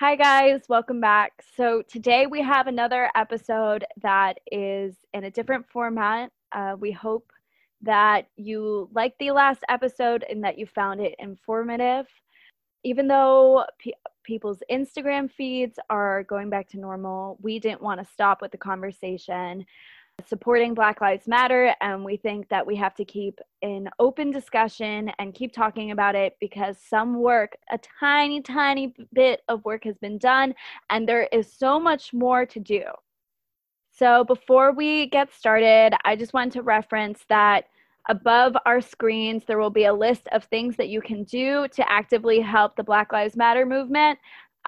Hi, guys, welcome back. So, today we have another episode that is in a different format. Uh, we hope that you liked the last episode and that you found it informative. Even though pe- people's Instagram feeds are going back to normal, we didn't want to stop with the conversation supporting Black Lives Matter, and we think that we have to keep an open discussion and keep talking about it because some work, a tiny, tiny bit of work has been done, and there is so much more to do. So, before we get started, I just want to reference that above our screens, there will be a list of things that you can do to actively help the Black Lives Matter movement.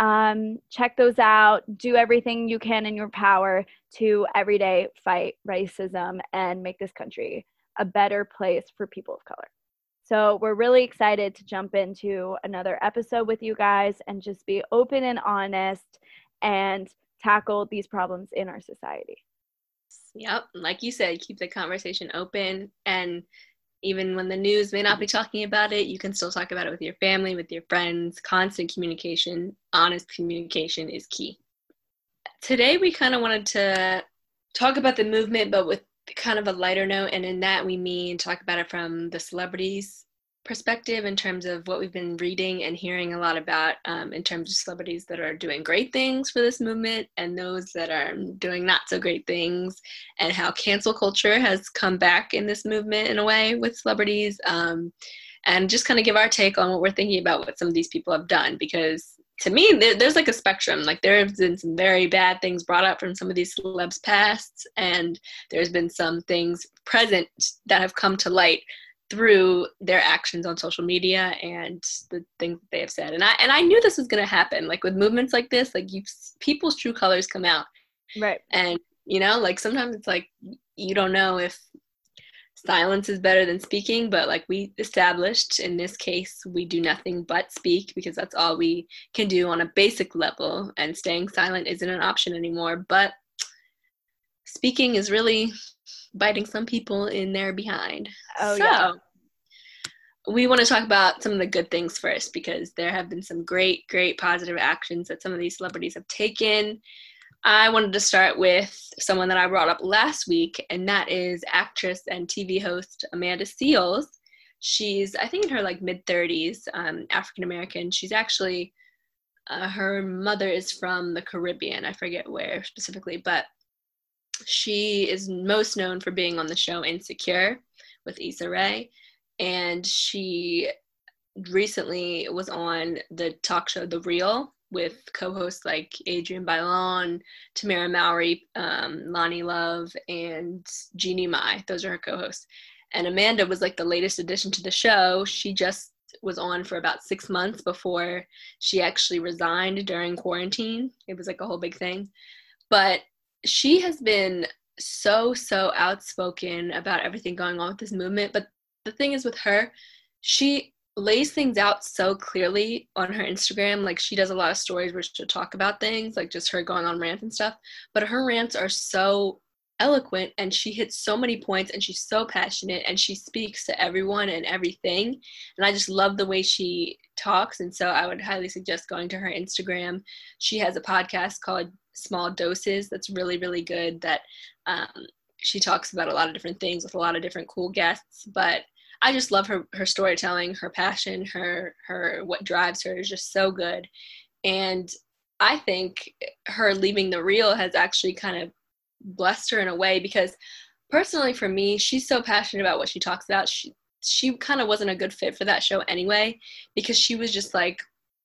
Um, check those out. Do everything you can in your power to everyday fight racism and make this country a better place for people of color. So, we're really excited to jump into another episode with you guys and just be open and honest and tackle these problems in our society. Yep. Like you said, keep the conversation open. And even when the news may not be mm-hmm. talking about it, you can still talk about it with your family, with your friends. Constant communication, honest communication is key today we kind of wanted to talk about the movement, but with kind of a lighter note. And in that, we mean talk about it from the celebrities' perspective in terms of what we've been reading and hearing a lot about um, in terms of celebrities that are doing great things for this movement and those that are doing not so great things, and how cancel culture has come back in this movement in a way with celebrities. Um, and just kind of give our take on what we're thinking about what some of these people have done because to me, there, there's like a spectrum. Like there have been some very bad things brought up from some of these celebs pasts and there's been some things present that have come to light through their actions on social media and the things that they have said. And I and I knew this was going to happen. Like with movements like this, like you people's true colors come out. Right. And you know, like sometimes it's like you don't know if silence is better than speaking, but like we established in this case, we do nothing but speak because that's all we can do on a basic level, and staying silent isn't an option anymore. But speaking is really biting some people in their behind. Oh, so, yeah. We want to talk about some of the good things first because there have been some great, great positive actions that some of these celebrities have taken I wanted to start with someone that I brought up last week, and that is actress and TV host Amanda Seales. She's, I think, in her like mid 30s, um, African American. She's actually, uh, her mother is from the Caribbean. I forget where specifically, but she is most known for being on the show Insecure with Issa Rae. And she recently was on the talk show The Real with co-hosts like Adrienne Bailon, Tamera Mowry, um, Loni Love, and Jeannie Mai. Those are her co-hosts. And Amanda was like the latest addition to the show. She just was on for about six months before she actually resigned during quarantine. It was like a whole big thing. But she has been so, so outspoken about everything going on with this movement. But the thing is with her, she lays things out so clearly on her Instagram. Like she does a lot of stories where she'll talk about things, like just her going on rants and stuff. But her rants are so eloquent and she hits so many points and she's so passionate and she speaks to everyone and everything. And I just love the way she talks. And so I would highly suggest going to her Instagram. She has a podcast called Small Doses that's really, really good that um, she talks about a lot of different things with a lot of different cool guests. But I just love her her storytelling, her passion, her her what drives her is just so good. And I think her leaving the real has actually kind of blessed her in a way because personally for me, she's so passionate about what she talks about. She she kind of wasn't a good fit for that show anyway because she was just like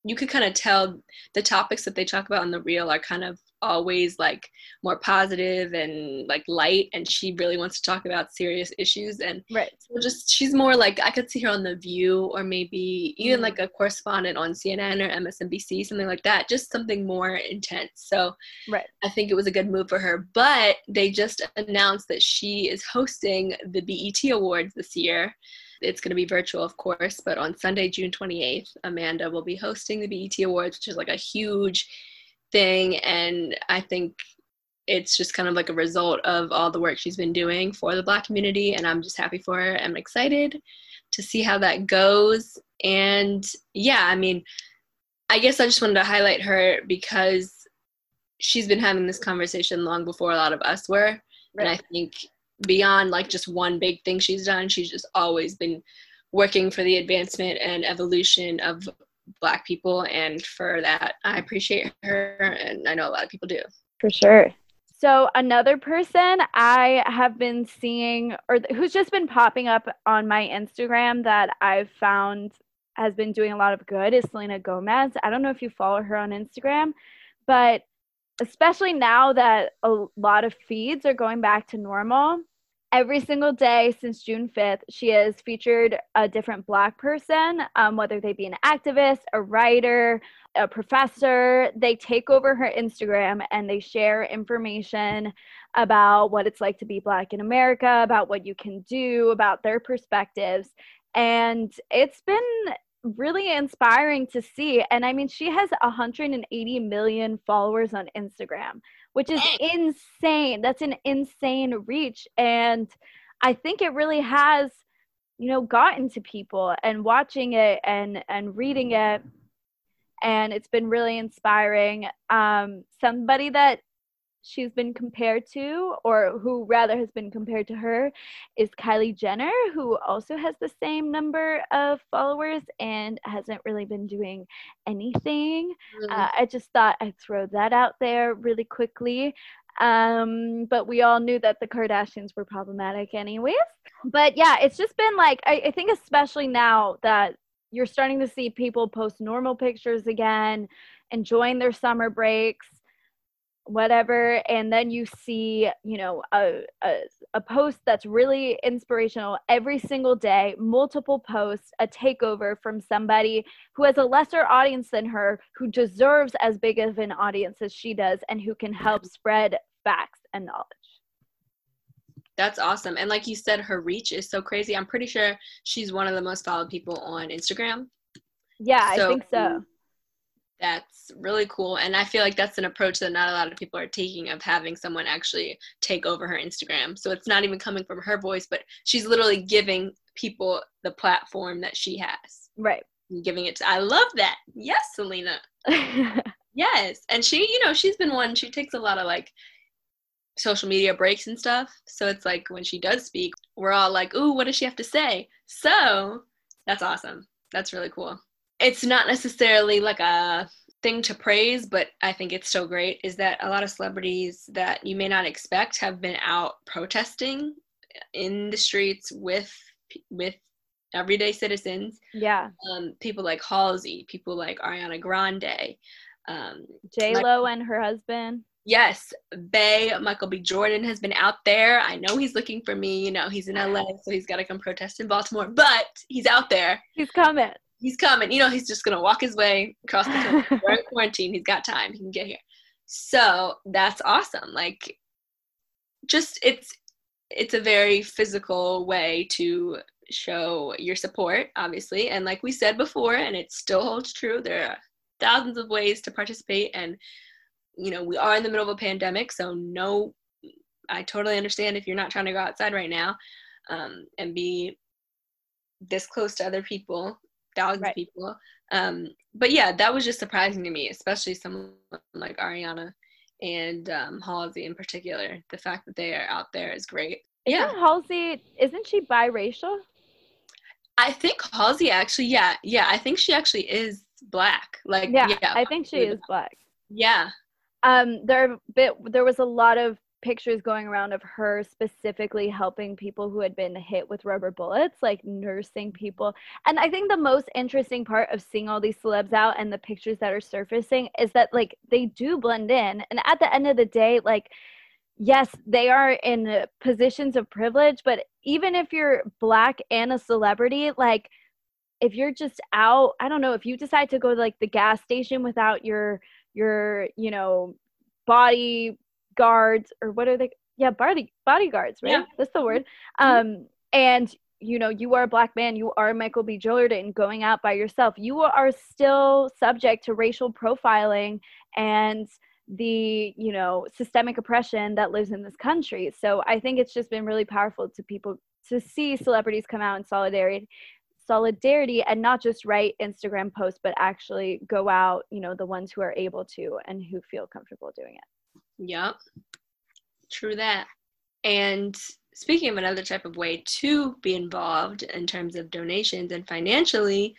you could kind of tell the topics that they talk about on the real are kind of always like more positive and like light and she really wants to talk about serious issues and right. so just she's more like i could see her on the view or maybe even mm. like a correspondent on cnn or msnbc something like that just something more intense. So right. I think it was a good move for her but they just announced that she is hosting the bet awards this year. It's going to be virtual, of course, but on Sunday, June 28th, Amanda will be hosting the BET Awards, which is like a huge thing. And I think it's just kind of like a result of all the work she's been doing for the Black community. And I'm just happy for her. I'm excited to see how that goes. And yeah, I mean, I guess I just wanted to highlight her because she's been having this conversation long before a lot of us were. Right. And I think beyond like just one big thing she's done, she's just always been working for the advancement and evolution of black people and for that i appreciate her and i know a lot of people do. For sure. So another person i have been seeing or who's just been popping up on my instagram that i've found has been doing a lot of good is selena gomez. I don't know if you follow her on instagram but especially now that a lot of feeds are going back to normal every single day since June 5th, she has featured a different Black person, um, whether they be an activist, a writer, a professor. They take over her Instagram and they share information about what it's like to be Black in America, about what you can do, about their perspectives. And it's been really inspiring to see. And I mean, she has 180 million followers on Instagram, which is insane. That's an insane reach. And I think it really has, you know, gotten to people and watching it and and reading it. And it's been really inspiring. Um, somebody that she's been compared to, or who rather has been compared to her, is Kylie Jenner, who also has the same number of followers and hasn't really been doing anything. Mm-hmm. Uh, I just thought I'd throw that out there really quickly. Um, but we all knew that the Kardashians were problematic, anyways. But yeah, it's just been like, I, I think, especially now that you're starting to see people post normal pictures again, enjoying their summer breaks whatever and then you see you know a, a, a, post that's really inspirational every single day multiple posts a takeover from somebody who has a lesser audience than her who deserves as big of an audience as she does and who can help spread facts and knowledge. That's awesome and like you said her reach is so crazy. I'm pretty sure she's one of the most followed people on instagram. Yeah so, i think so that's really cool and i feel like that's an approach that not a lot of people are taking of having someone actually take over her instagram. So it's not even coming from her voice but she's literally giving people the platform that she has right. giving it to i love that. Yes selena. Yes and she you know she's been one she takes a lot of like social media breaks and stuff so it's like when she does speak we're all like ooh what does she have to say? So that's awesome. That's really cool it's not necessarily like a thing to praise, but I think it's so great is that a lot of celebrities that you may not expect have been out protesting in the streets with with everyday citizens. Yeah. Um, people like Halsey, people like Ariana Grande, um, J Lo and her husband. Yes, Bay Michael B. Jordan has been out there. I know he's looking for me. You know, he's in LA, so he's got to come protest in Baltimore, but he's out there. He's coming he's coming. You know, he's just gonna walk his way across the country. We're in quarantine. He's got time. He can get here. So that's awesome. Like, just it's it's a very physical way to show your support, obviously. And like we said before, and it still holds true. There are thousands of ways to participate, and you know, we are in the middle of a pandemic, so no. I totally understand if you're not trying to go outside right now um, and be this close to other people thousands right. of people. Um, but yeah, that was just surprising to me, especially someone like Ariana and um, Halsey in particular. The fact that they are out there is great. Isn't yeah, Halsey isn't she biracial? I think Halsey actually, yeah, yeah, I think she actually is black. Like, yeah, yeah I think she is black. Yeah. Um, there, bit there was a lot of pictures going around of her specifically helping people who had been hit with rubber bullets, like nursing people. And I think the most interesting part of seeing all these celebs out and the pictures that are surfacing is that like they do blend in. And at the end of the day, like yes, they are in positions of privilege, but even if you're black and a celebrity, like if you're just out, I don't know, if you decide to go to like the gas station without your your, you know, body guards or what are they? Yeah, body bodyguards, right? Yeah. That's the word. Mm-hmm. Um, and you know, you are a black man, you are Michael B. Jordan going out by yourself. You are still subject to racial profiling and the you know systemic oppression that lives in this country so i think it's just been really powerful to people to see celebrities come out in solidarity solidarity and not just write Instagram posts, but actually go out, you know, the ones who are able to and who feel comfortable doing it. Yep. True that. And speaking of another type of way to be involved in terms of donations and financially,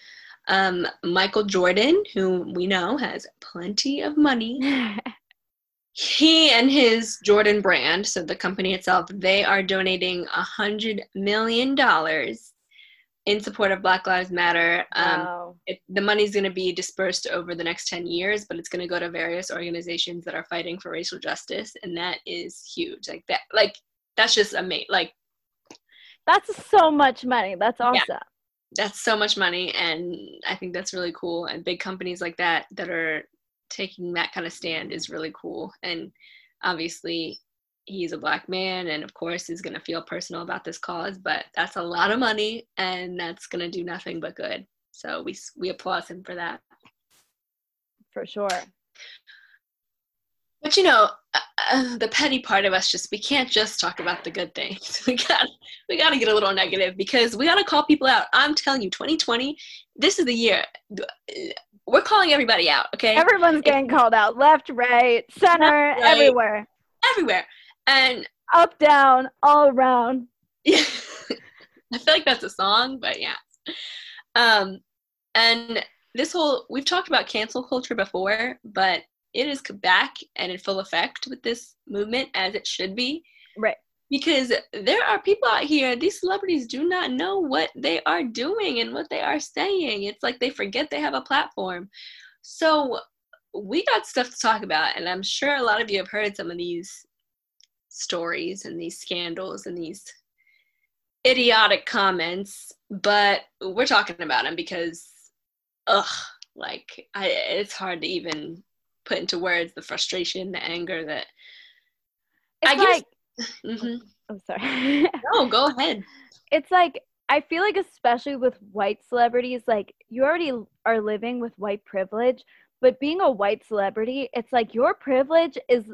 um, Michael Jordan, who we know has plenty of money, he and his Jordan brand, so the company itself, they are donating a hundred million dollars in support of Black Lives Matter. Um, wow. it, the money's going to be dispersed over the next 10 years, but it's going to go to various organizations that are fighting for racial justice. And that is huge. Like that, like, that's just amazing. Like, that's so much money. That's awesome. Yeah, that's so much money. And I think that's really cool. And big companies like that, that are taking that kind of stand is really cool. And obviously, he's a black man and of course he's going to feel personal about this cause but that's a lot of money and that's going to do nothing but good. So we we applaud him for that. For sure. But you know uh, uh, the petty part of us just we can't just talk about the good things. We got we got to get a little negative because we got to call people out. I'm telling you 2020 this is the year we're calling everybody out okay? Everyone's getting called out left right center left, right, everywhere. Everywhere and up, down, all around. Yeah. I feel like that's a song, but yeah. Um, and this whole, we've talked about cancel culture before, but it is back and in full effect with this movement as it should be. Right. Because there are people out here, these celebrities do not know what they are doing and what they are saying. It's like they forget they have a platform. So we got stuff to talk about, and I'm sure a lot of you have heard some of these stories and these scandals and these idiotic comments, but we're talking about them because, ugh, like I, it's hard to even put into words the frustration, the anger that. It's I like. Guess, mm-hmm. I'm sorry. no, go ahead. It's like I feel like especially with white celebrities, like you already are living with white privilege, but being a white celebrity, it's like your privilege is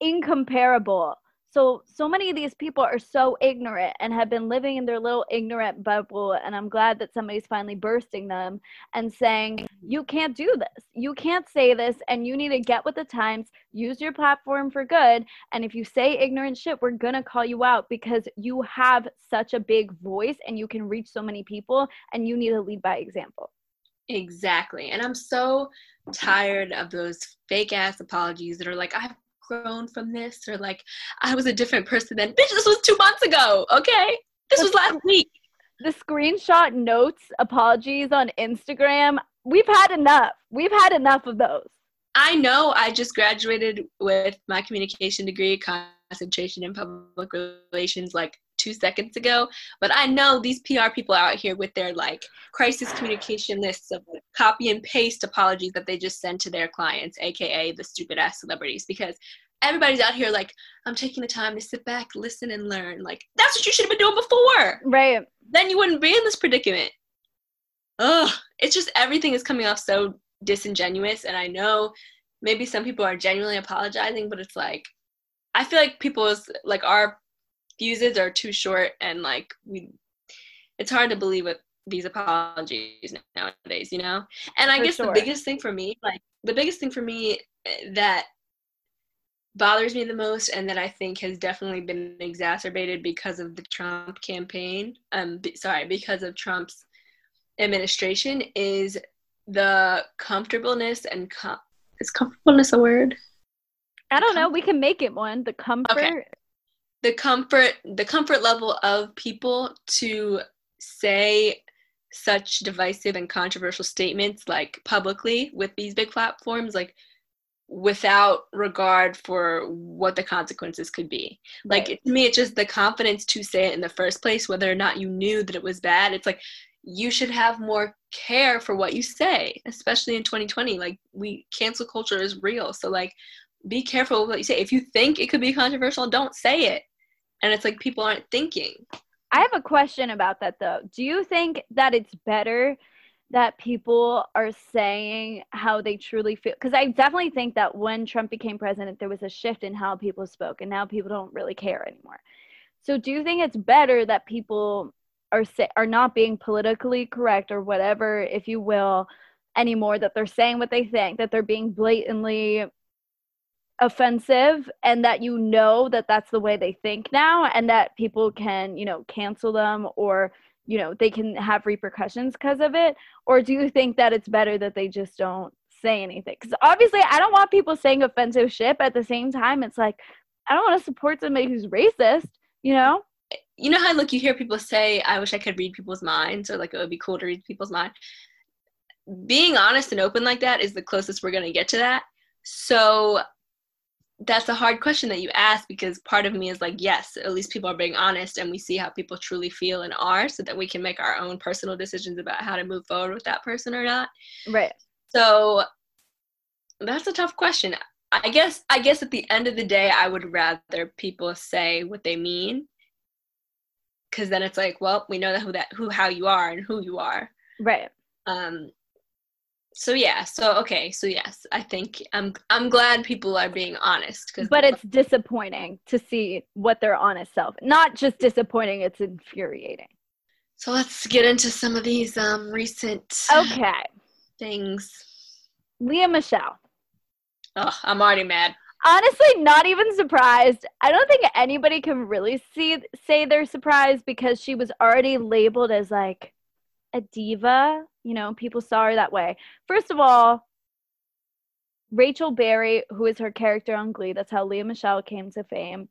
incomparable. So so many of these people are so ignorant and have been living in their little ignorant bubble and I'm glad that somebody's finally bursting them and saying you can't do this. You can't say this and you need to get with the times, use your platform for good and if you say ignorant shit, we're going to call you out because you have such a big voice and you can reach so many people and you need to lead by example. Exactly. And I'm so tired of those fake ass apologies that are like, I've grown from this or like I was a different person then. Bitch, this was two months ago, okay? This was last week. The screenshot notes apologies on Instagram, we've had enough. We've had enough of those. I know I just graduated with my communication degree, concentration in public relations, like two seconds ago. But I know these PR people out here with their like crisis communication lists of copy and paste apologies that they just send to their clients, aka the stupid ass celebrities, because everybody's out here like, I'm taking the time to sit back, listen, and learn. Like, that's what you should have been doing before. Right. Then you wouldn't be in this predicament. Ugh. It's just everything is coming off so disingenuous. And I know maybe some people are genuinely apologizing, but it's like, I feel like people's like our fuses are too short and like we it's hard to believe what these apologies nowadays you know? And i for guess sure. the biggest thing for me like the biggest thing for me eh, that bothers me the most and that i think has definitely been exacerbated because of the trump campaign um b- sorry because of trump's administration is the comfortableness and com- is comfortableness a word? I don't know. We can make it one. The comfort okay the comfort the comfort level of people to say such divisive and controversial statements like publicly with these big platforms like without regard for what the consequences could be. Right. like to me it's just the confidence to say it in the first place whether or not you knew that it was bad. It's like you should have more care for what you say especially in 2020 like we cancel culture is real. So like be careful what you say. If you think it could be controversial don't say it and it's like people aren't thinking. I have a question about that though. Do you think that it's better that people are saying how they truly feel? Because i definitely think that when trump became president there was a shift in how people spoke and now people don't really care anymore. So do you think it's better that people are say, are not being politically correct or whatever, if you will, anymore. That they're saying what they think, that they're being blatantly offensive, and that you know that that's the way they think now, and that people can you know cancel them or you know they can have repercussions because of it, or do you think that it's better that they just don't say anything? Because obviously, I don't want people saying offensive shit. At the same time, it's like I don't want to support somebody who's racist. You know you know how like you hear people say i wish i could read people's minds or like it would be cool to read people's mind being honest and open like that is the closest we're going to get to that so that's a hard question that you ask because part of me is like yes at least people are being honest and we see how people truly feel and are so that we can make our own personal decisions about how to move forward with that person or not. Right. So that's a tough question. I guess i guess at the end of the day i would rather people say what they mean because then it's like well we know that who that who how you are and who you are. Right. Um so yeah so okay so yes i think i'm i'm glad people are being honest but it's disappointing to see what their honest self not just disappointing it's infuriating. So let's get into some of these um recent okay. things. Lea Michele oh i'm already mad. Honestly not even surprised. I don't think anybody can really see say they're surprised because she was already labeled as like a diva you know people saw her that way first of all rachel berry who is her character on glee that's how Lea Michele came to fame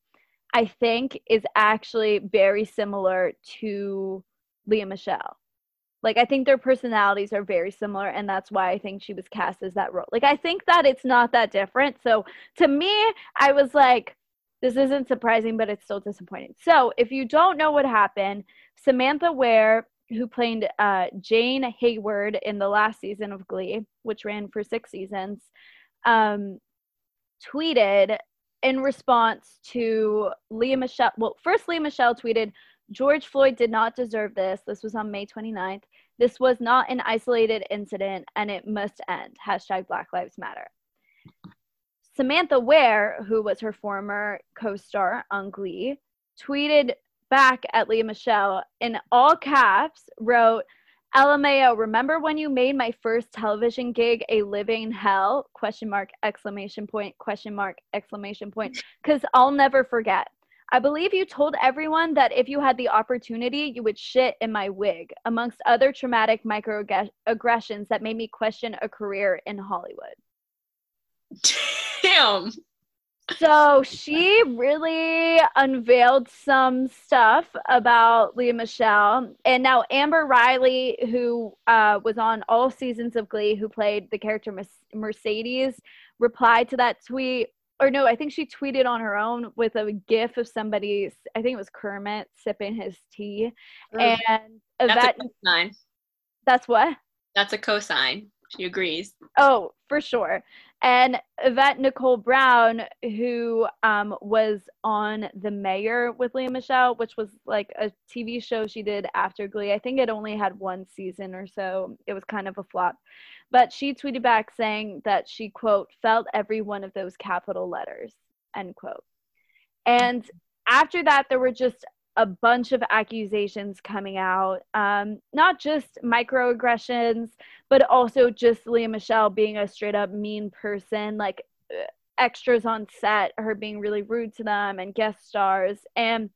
i think is actually very similar to Lea Michele. like I think their personalities are very similar and that's why I think she was cast as that role. Like I think that it's not that different. So to me, I was like this isn't surprising but it's still disappointing. So, if you don't know what happened, Samantha Ware who played uh, Jane Hayward in the last season of Glee, which ran for 6 seasons, um, tweeted in response to Lea Michele. Well, first, Lea Michele tweeted, George Floyd did not deserve this. This was on May 29th. This was not an isolated incident and it must end. Hashtag Black Lives Matter. Samantha Ware, who was her former co star on Glee, tweeted back at Lea Michele in all caps, wrote, LMAO, remember when you made my first television gig a living hell? Question mark, exclamation point, question mark, exclamation point. Because I'll never forget. I believe you told everyone that if you had the opportunity, you would shit in my wig, amongst other traumatic microaggressions that made me question a career in Hollywood. Damn. So she really unveiled some stuff about Lea Michele. And now Amber Riley, who uh, was on all seasons of Glee, who played the character Mercedes, replied to that tweet or no, I think she tweeted on her own with a gif of somebody, I think it was Kermit sipping his tea. Mm. And that's a cosign. That's what? That's a cosign. She agrees. Oh, for sure. And Yvette Nicole Brown, who um, was on The Mayor with Lea Michele, which was like a TV show she did after Glee. I think it only had one season or so. It was kind of a flop. But she tweeted back saying that she, quote, felt every one of those capital letters, end quote. And after that, there were just a bunch of accusations coming out, um, not just microaggressions, but also just Lea Michele being a straight up mean person, like uh, extras on set, her being really rude to them, and guest stars. And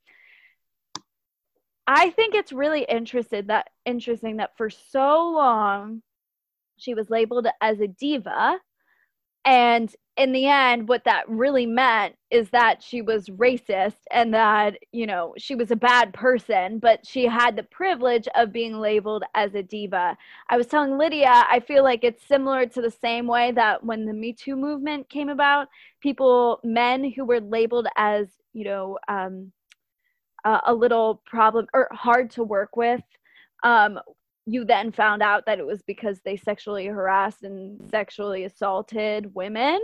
I think it's really interested that interesting that for so long she was labeled as a diva. And in the end, what that really meant is that she was racist and that, you know, she was a bad person, but she had the privilege of being labeled as a diva. I was telling Lydia, I feel like it's similar to the same way that when the Me Too movement came about, people, men who were labeled as, you know, um, a little problem or hard to work with um, you then found out that it was because they sexually harassed and sexually assaulted women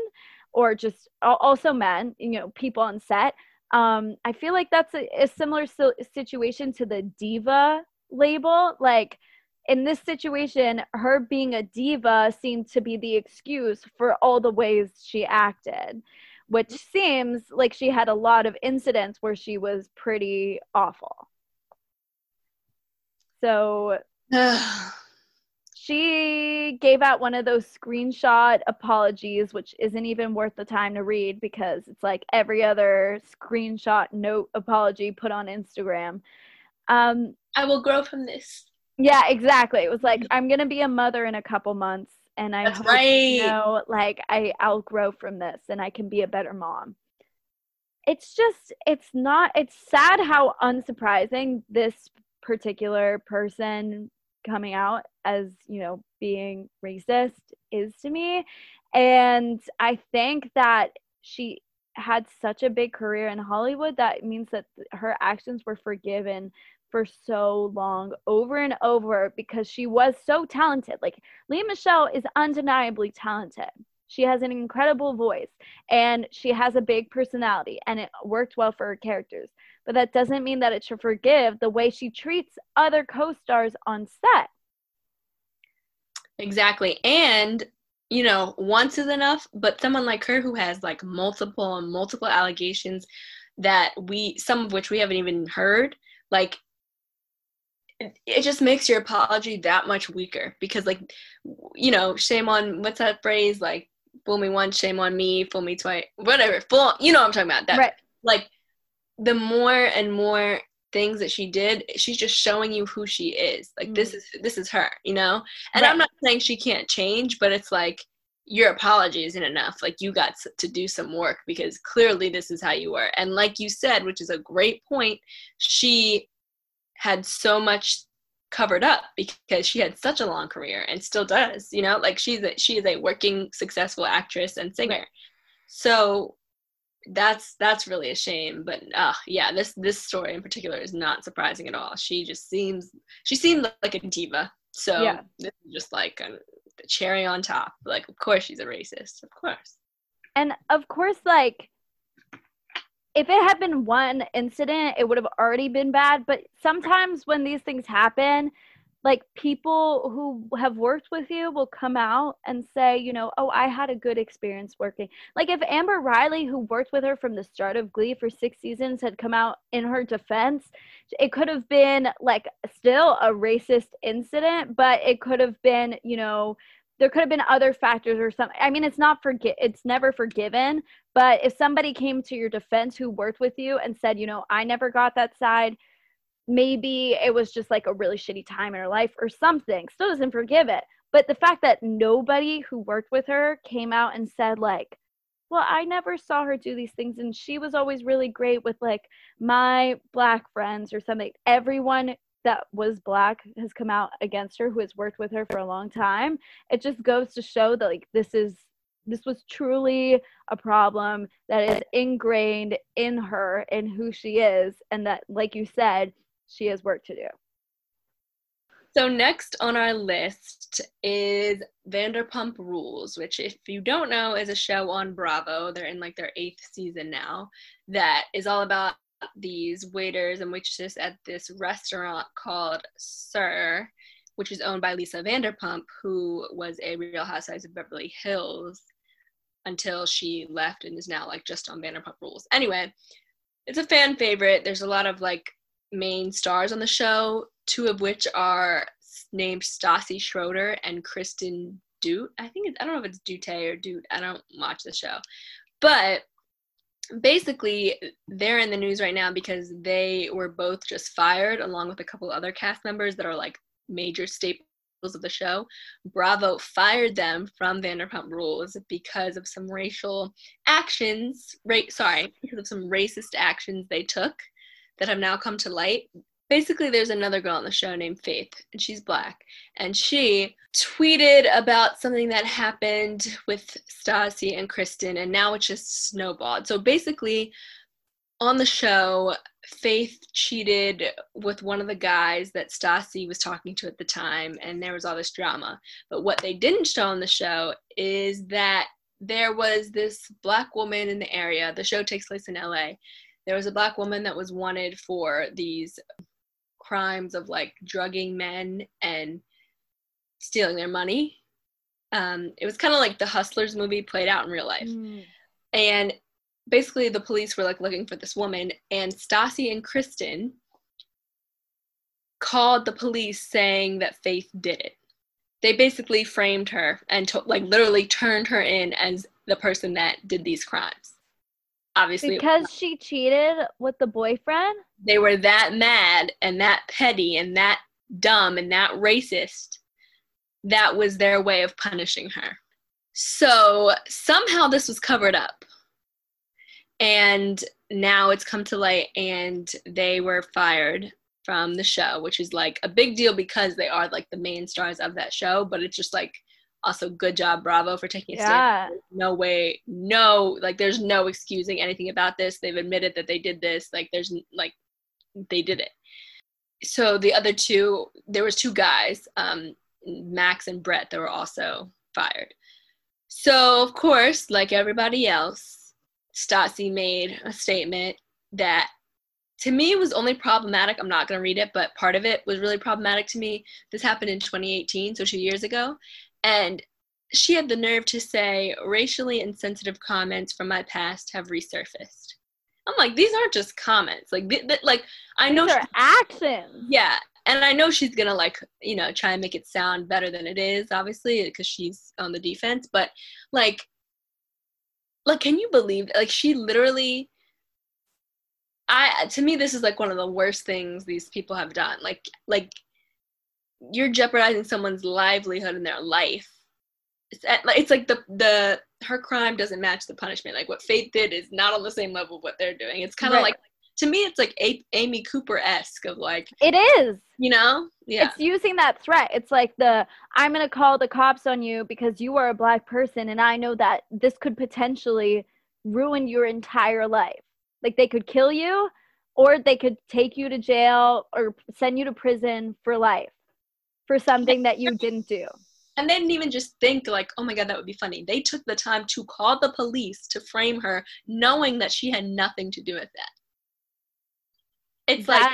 or just also men, you know, people on set. Um, I feel like that's a, a similar situation to the diva label. Like in this situation, her being a diva seemed to be the excuse for all the ways she acted, which seems like she had a lot of incidents where she was pretty awful. So she gave out one of those screenshot apologies, which isn't even worth the time to read because it's like every other screenshot note apology put on Instagram. Um, I will grow from this. Yeah, exactly. It was like I'm gonna be a mother in a couple months, and I That's hope right. you know, like I I'll grow from this, and I can be a better mom. It's just, it's not. It's sad how unsurprising this particular person coming out as you know being racist is to me, and I think that she had such a big career in Hollywood that means that her actions were forgiven for so long over and over because she was so talented. Like Lea Michele is undeniably talented. She has an incredible voice and she has a big personality and it worked well for her characters. But that doesn't mean that it should forgive the way she treats other co-stars on set. Exactly. And you know, once is enough, but someone like her who has like multiple and multiple allegations that we some of which we haven't even heard, like it just makes your apology that much weaker because like you know shame on what's that phrase like fool me once shame on me fool me twice whatever fool you know what i'm talking about that right. like the more and more things that she did she's just showing you who she is. Like mm. this is this is her you know? And right. i'm not saying she can't change but it's like your apology isn't enough. Like you got to do some work because clearly this is how you were. And like you said which is a great point she had so much covered up because she had such a long career and still does you know? Like she's a, she is a working successful actress and singer. So that's that's really a shame but uh yeah this this story in particular is not surprising at all she just seems she seemed like a diva so yeah. this is just like a, the cherry on top like of course she's a racist of course and of course like if it had been one incident, it would have already been bad. But sometimes when these things happen, like people who have worked with you will come out and say, you know, oh, I had a good experience working. Like if Amber Riley, who worked with her from the start of Glee for six seasons, had come out in her defense, it could have been like still a racist incident, but it could have been, you know, there could have been other factors or something. I mean, it's not forget it's never forgiven, but if somebody came to your defense who worked with you and said, you know, I never got that side, maybe it was just like a really shitty time in her life or something. Still doesn't forgive it. But the fact that nobody who worked with her came out and said like, well, I never saw her do these things and she was always really great with like my black friends or something. Everyone that was black has come out against her who has worked with her for a long time it just goes to show that like this is this was truly a problem that is ingrained in her and who she is and that like you said she has work to do so next on our list is Vanderpump Rules, which if you don't know is a show on Bravo. They're in like their eighth season now. That is all about these waiters and waitresses at this restaurant called SUR, which is owned by Lisa Vanderpump, who was a Real Housewives of Beverly Hills until she left and is now like just on Vanderpump Rules. Anyway, it's a fan favorite. There's a lot of like main stars on the show, two of which are named Stassi Schroeder and Kristen Doute. I think I don't know if it's Dute or Doute. I don't watch the show. But basically they're in the news right now because they were both just fired along with a couple other cast members that are like major staples of the show bravo fired them from vanderpump rules because of some racial actions right sorry because of some racist actions they took that have now come to light basically there's another girl on the show named faith and she's black and she tweeted about something that happened with Stassi and Kristen, and now it's just snowballed. So basically, on the show, Faith cheated with one of the guys that Stassi was talking to at the time, and there was all this drama. But what they didn't show on the show is that there was this black woman in the area. The show takes place in LA. There was a black woman that was wanted for these crimes of like drugging men and stealing their money. Um, it was kind of like the Hustlers movie played out in real life. Mm. And basically, the police were like looking for this woman, and Stassi and Kristen called the police saying that Faith did it. They basically framed her and to- like literally turned her in as the person that did these crimes. Obviously, because she cheated with the boyfriend. They were that mad and that petty and that dumb and that racist. That was their way of punishing her. So somehow this was covered up. And now it's come to light and they were fired from the show, which is like a big deal because they are like the main stars of that show, but it's just like also good job bravo for taking a yeah. stand no way no like there's no excusing anything about this. They've admitted that they did this. Like there's like they did it. So the other two there was two guys um max and brett that were also fired. So of course like everybody else stassi made a statement that to me was only problematic i'm not going to read it but part of it was really problematic to me. This happened in 2018 so two years ago and she had the nerve to say racially insensitive comments from my past have resurfaced. I'm like these aren't just comments. Like th- th- like i know these are actions. Yeah and i know she's gonna like you know try and make it sound better than it is obviously because she's on the defense but like like can you believe like she literally I to me this is like one of the worst things these people have done. Like like you're jeopardizing someone's livelihood and their life. It's, at, it's like the the her crime doesn't match the punishment. Like what Faith did is not on the same level of what they're doing. It's kind of right. like to me it's like a- Amy Cooper esque of like it is. You know, yeah. It's using that threat. It's like the I'm gonna call the cops on you because you are a black person and I know that this could potentially ruin your entire life. Like they could kill you or they could take you to jail or send you to prison for life for something that you didn't do. And they didn't even just think like, oh my god, that would be funny. They took the time to call the police to frame her, knowing that she had nothing to do with that. It's that,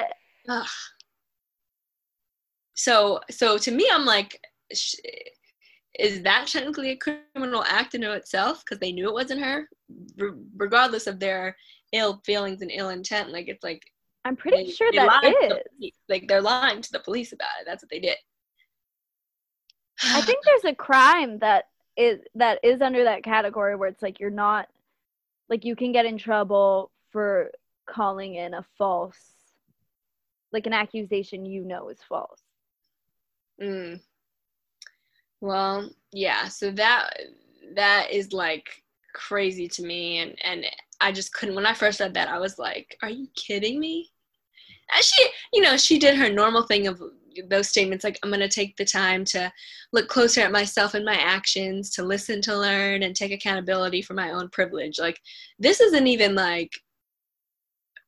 like, ugh. so so to me, I'm like, is that technically a criminal act in of itself because they knew it wasn't her, R- regardless of their ill feelings and ill intent. Like it's like I'm pretty they, sure they that is. The, like they're lying to the police about it. That's what they did. I think there's a crime that is that is under that category where it's like you're not like you can get in trouble for calling in a false like an accusation you know is false. Mm. Well, yeah, so that that is like crazy to me and and I just couldn't when I first read that I was like, are you kidding me? And she, you know, she did her normal thing of those statements like i'm going to take the time to look closer at myself and my actions to listen to learn and take accountability for my own privilege. Like this isn't even like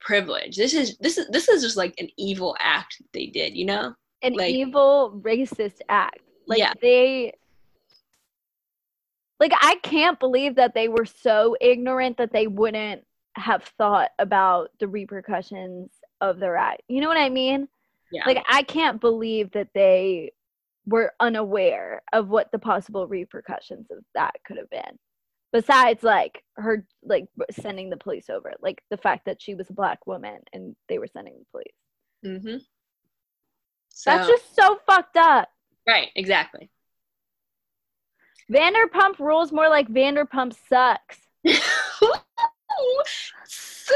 privilege. This is this is this is just like an evil act they did you know? An like, evil racist act. Like yeah. they like i can't believe that they were so ignorant that they wouldn't have thought about the repercussions of their act. You know what i mean yeah. Like I can't believe that they were unaware of what the possible repercussions of that could have been. Besides like her like sending the police over, like the fact that she was a black woman and they were sending the police. Mhm. So, That's just so fucked up. Right, exactly. Vanderpump rules more like Vanderpump sucks.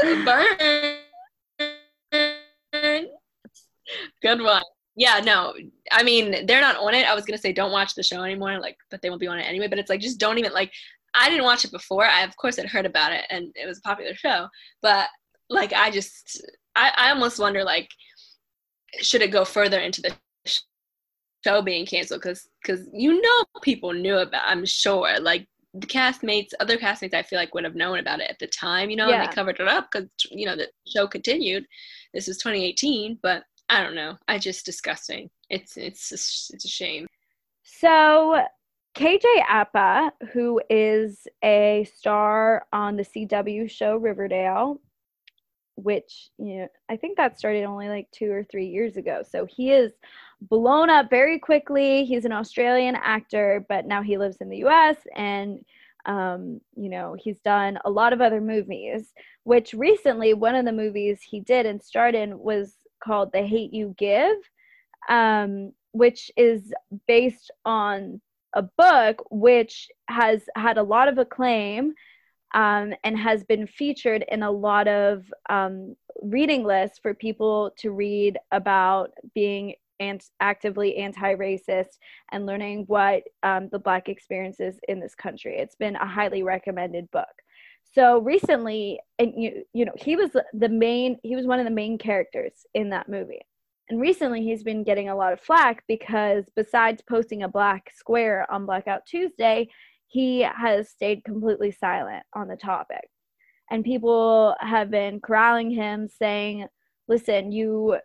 Burn. Good one. Yeah, no. I mean, they're not on it. I was gonna say don't watch the show anymore, like, but they won't be on it anyway. But it's like just don't even like. I didn't watch it before. I of course had heard about it, and it was a popular show. But like, I just, I, I almost wonder like, should it go further into the show being canceled? Because because you know people knew about. I'm sure like the castmates, other castmates, I feel like would have known about it at the time, you know, yeah. and they covered it up because you know the show continued. This was 2018, but I don't know. I just disgusting. It's it's just, it's a shame. So KJ Apa, who is a star on the CW show Riverdale, which you know I think that started only like two or three years ago. So he is blown up very quickly. He's an Australian actor, but now he lives in the US and um, you know, he's done a lot of other movies, which recently one of the movies he did and starred in was called The Hate You Give, um, which is based on a book which has had a lot of acclaim um, and has been featured in a lot of um, reading lists for people to read about being and actively anti-racist and learning what um, the black experience is in this country. It's been a highly recommended book so recently and you you know he was the main he was one of the main characters in that movie. And recently he's been getting a lot of flack because besides posting a black square on blackout tuesday he has stayed completely silent on the topic. And people have been corralling him saying listen you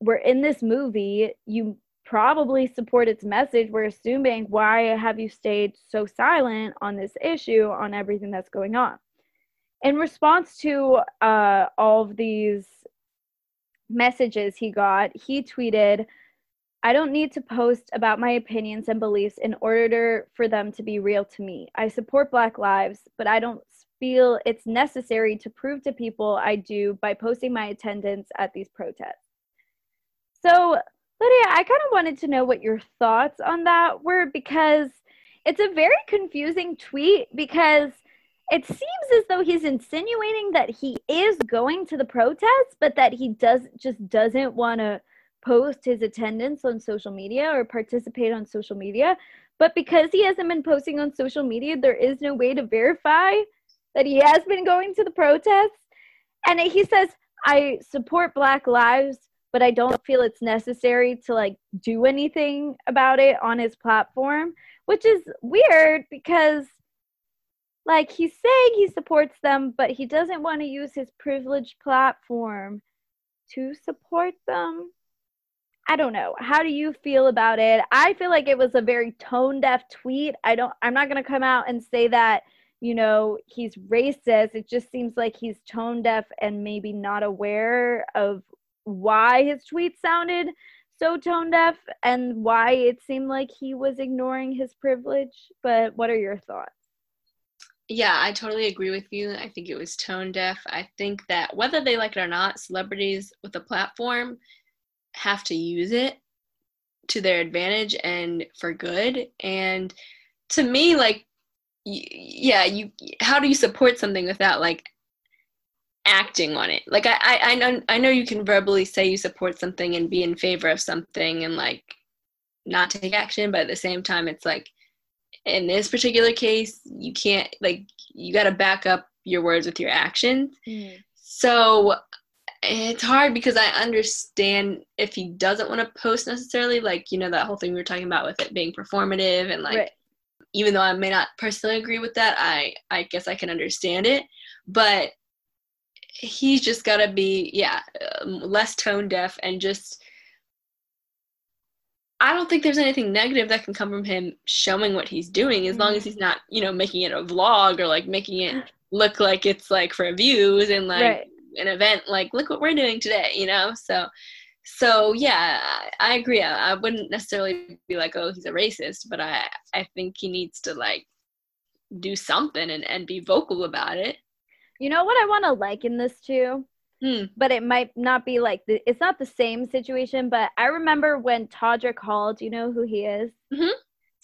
were in this movie you probably support its message. We're assuming why have you stayed so silent on this issue, on everything that's going on? In response to uh, all of these messages he got, he tweeted, I don't need to post about my opinions and beliefs in order for them to be real to me. I support Black lives, but I don't feel it's necessary to prove to people I do by posting my attendance at these protests. So Lydia, I kind of wanted to know what your thoughts on that were because it's a very confusing tweet because it seems as though he's insinuating that he is going to the protests, but that he does just doesn't want to post his attendance on social media or participate on social media. But because he hasn't been posting on social media, there is no way to verify that he has been going to the protests. And he says, I support Black Lives but I don't feel it's necessary to like do anything about it on his platform, which is weird because like he's saying he supports them, but he doesn't want to use his privileged platform to support them. I don't know. How do you feel about it? I feel like it was a very tone deaf tweet. I don't I'm not going to come out and say that, you know, he's racist. It just seems like he's tone deaf and maybe not aware of why his tweets sounded so tone deaf and why it seemed like he was ignoring his privilege. But what are your thoughts? Yeah, I totally agree with you. I think it was tone deaf. I think that whether they like it or not, celebrities with a platform have to use it to their advantage and for good. And to me, like, yeah, you how do you support something without like acting on it. Like I, I, I know I know you can verbally say you support something and be in favor of something and like not take action, but at the same time it's like in this particular case, you can't like you gotta back up your words with your actions. Mm. So it's hard because I understand if he doesn't want to post necessarily, like, you know, that whole thing we were talking about with it being performative and like right. even though I may not personally agree with that, I I guess I can understand it. But he's just got to be yeah um, less tone deaf and just I don't think there's anything negative that can come from him showing what he's doing as long as he's not, you know, making it a vlog or like making it look like it's like for views and like right. an event like look what we're doing today, you know? So so yeah, I, I agree. I, I wouldn't necessarily be like, oh, he's a racist, but I I think he needs to like do something and, and be vocal about it. You know what I want to liken this to? Hmm. But it might not be like the, it's not the same situation. But I remember when Todrick Hall, do you know who he is? Mm-hmm.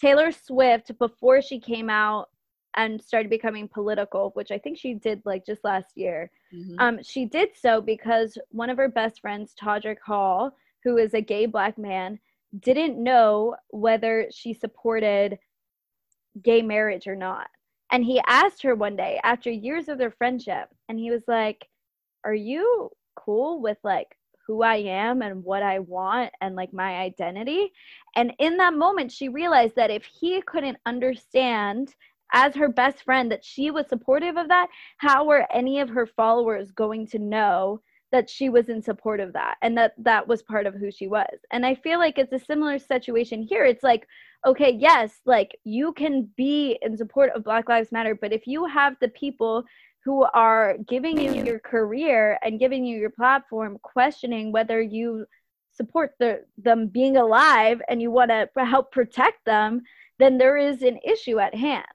Taylor Swift, before she came out and started becoming political, which I think she did like just last year. Mm-hmm. Um, she did so because one of her best friends, Todrick Hall, who is a gay black man, didn't know whether she supported gay marriage or not. And he asked her one day after years of their friendship, and he was like, Are you cool with like who I am and what I want and like my identity? And in that moment, she realized that if he couldn't understand as her best friend that she was supportive of that, how were any of her followers going to know that she was in support of that and that that was part of who she was? And I feel like it's a similar situation here. It's like, okay, yes, like you can be in support of Black Lives Matter, but if you have the people who are giving you your career and giving you your platform questioning whether you support the, them being alive and you want to help protect them, then there is an issue at hand.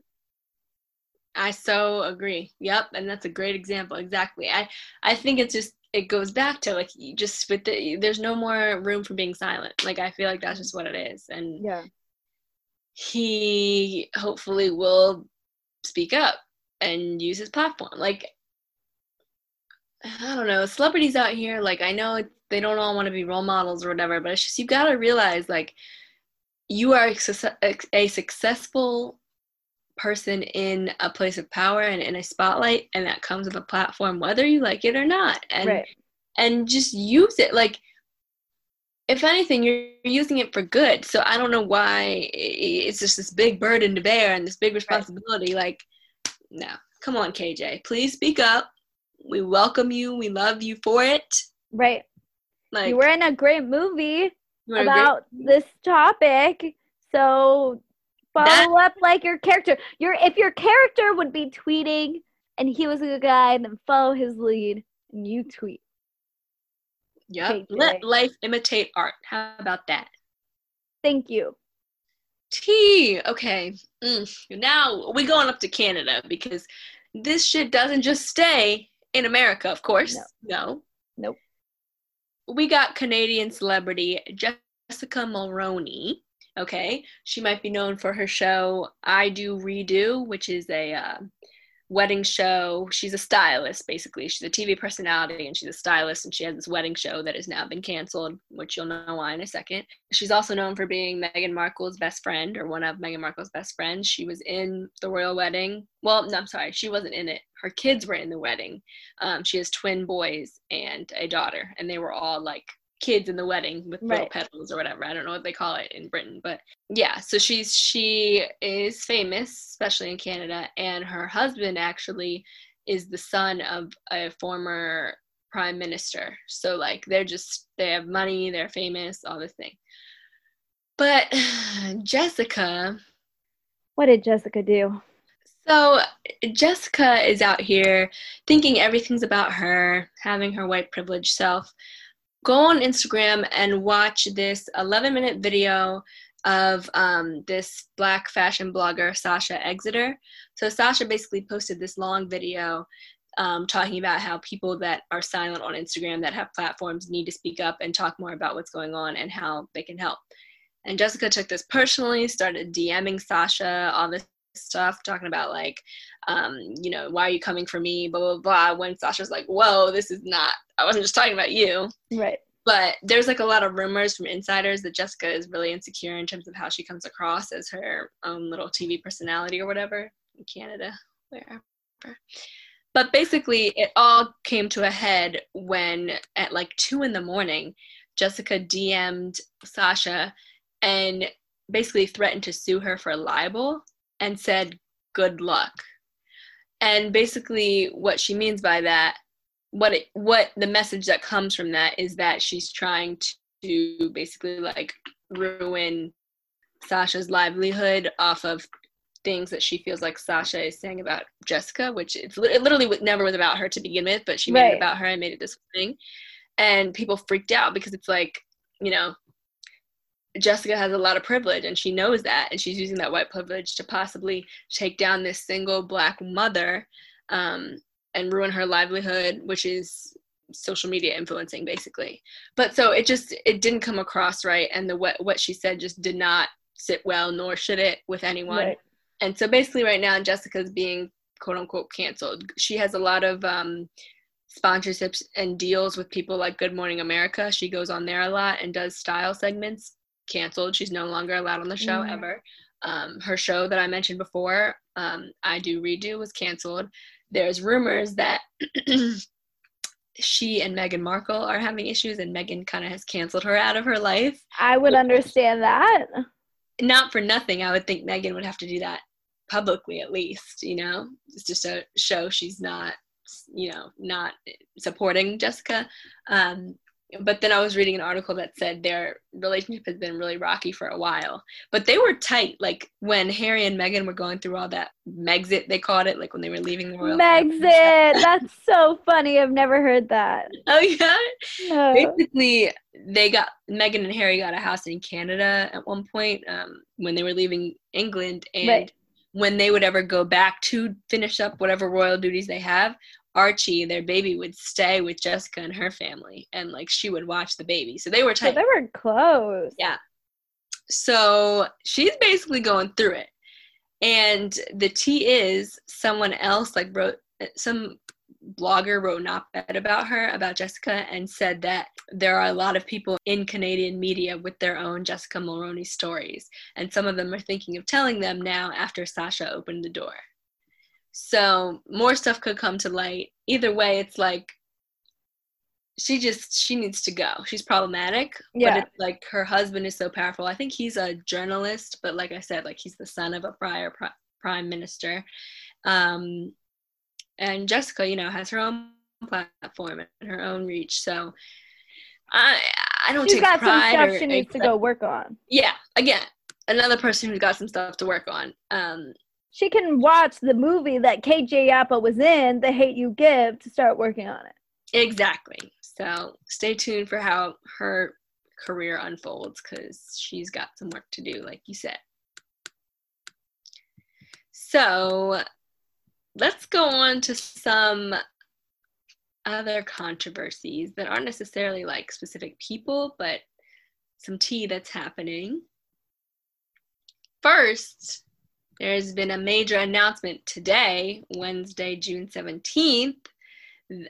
I so agree. Yep, and that's a great example. Exactly. I I think it's just it goes back to like you just with the there's no more room for being silent. Like I feel like that's just what it is. And Yeah. He hopefully will speak up and use his platform. Like I don't know, celebrities out here, like I know they don't all want to be role models or whatever, but it's just you gotta realize like you are a, a successful person in a place of power and in a spotlight, and that comes with a platform, whether you like it or not. And right. and just use it. Like if anything, you're using it for good. So I don't know why it's just this big burden to bear and this big responsibility. Like, no, come on, KJ, please speak up. We welcome you. We love you for it. Right. Like you were in a great movie you were a great- about this topic. So follow That- up like your character. Your if your character would be tweeting and he was a good guy, then follow his lead and you tweet. Yep. KJ. Let life imitate art. How about that? Thank you. T. Okay. Mm. Now we going up to Canada because this shit doesn't just stay in America, of course. No. Nope. We got Canadian celebrity Jessica Mulroney. Okay. She might be known for her show I Do Redo, which is a uh, wedding show. She's a stylist, basically. She's a TV personality and she's a stylist, and she has this wedding show that has now been canceled, which you'll know why in a second. She's also known for being Meghan Markle's best friend or one of Meghan Markle's best friends. She was in the royal wedding. Well, no, I'm sorry, she wasn't in it. Her kids were in the wedding. Um, she has twin boys and a daughter, and they were all like kids in the wedding with little petals or whatever. I don't know what they call it in Britain, but yeah. So she's she is famous, especially in Canada, and her husband actually is the son of a former prime minister. So like they're just they have money, they're famous, all this thing. But Jessica, What did Jessica do? so Jessica is out here thinking everything's about her, having her white privilege self. Go on Instagram and watch this 11 minute video of um, this black fashion blogger, Sasha Exeter. So Sasha basically posted this long video um, talking about how people that are silent on Instagram that have platforms need to speak up and talk more about what's going on and how they can help. And Jessica took this personally, started DMing Sasha all this stuff, talking about like, um, you know, why are you coming for me, blah blah blah. When Sasha's like, whoa, this is not. I wasn't just talking about you. Right. But there's like a lot of rumors from insiders that Jessica is really insecure in terms of how she comes across as her own little TV personality or whatever in Canada, wherever. But basically, it all came to a head when at like two in the morning, Jessica DM'd Sasha and basically threatened to sue her for libel and said, good luck. And basically, what she means by that, what it, what the message that comes from that is that she's trying to basically like ruin Sasha's livelihood off of things that she feels like Sasha is saying about Jessica, which it's it literally never was about her to begin with, but she made Right. it about her and made it this thing. And people freaked out because it's like, you know, Jessica has a lot of privilege and she knows that, and she's using that white privilege to possibly take down this single black mother um, and ruin her livelihood, which is social media influencing basically. But so it just it didn't come across right, and the what what she said just did not sit well, nor should it with anyone. Right. And so basically, right now Jessica's being quote unquote canceled. She has a lot of um, sponsorships and deals with people like Good Morning America. She goes on there a lot and does style segments. Canceled. She's no longer allowed on the show Mm. ever. Um, her show that I mentioned before, um, I Do Redo, was canceled. There's rumors that she and Meghan Markle are having issues, and Meghan kind of has canceled her out of her life. I would understand that. Not for nothing, I would think Meghan would have to do that publicly at least. You know, it's just a show she's not, you know, not supporting Jessica. Um, but then I was reading an article that said their relationship has been really rocky for a while. But they were tight, like when Harry and Meghan were going through all that Megxit, they called it, like when they were leaving the royal. family and stuff. Megxit. That's so funny. I've never heard that. Oh yeah. No. Basically, they got Meghan and Harry got a house in Canada at one point um, when they were leaving England, and Right. when they would ever go back to finish up whatever royal duties they have, Archie, their baby, would stay with Jessica and her family, and like she would watch the baby. So they were tight. So they were close. Yeah. So she's basically going through it. And the T is someone else like wrote some blogger wrote an op-ed about her about Jessica and said that there are a lot of people in Canadian media with their own Jessica Mulroney stories and some of them are thinking of telling them now after Sasha opened the door. So more stuff could come to light. Either way it's like she just she needs to go. She's problematic, yeah. but it's like her husband is so powerful. I think he's a journalist, but like I said, like he's the son of a prior prime minister. Um, and Jessica, you know, has her own platform and her own reach. So I I don't She's take got pride some stuff she needs to go work on. Yeah, again, another person who's got some stuff to work on. Um, she can watch the movie that KJ Apa was in, The Hate You Give, to start working on it. Exactly. So stay tuned for how her career unfolds because she's got some work to do, like you said. So let's go on to some other controversies that aren't necessarily like specific people, but some tea that's happening. First, there's been a major announcement today, Wednesday, June 17th,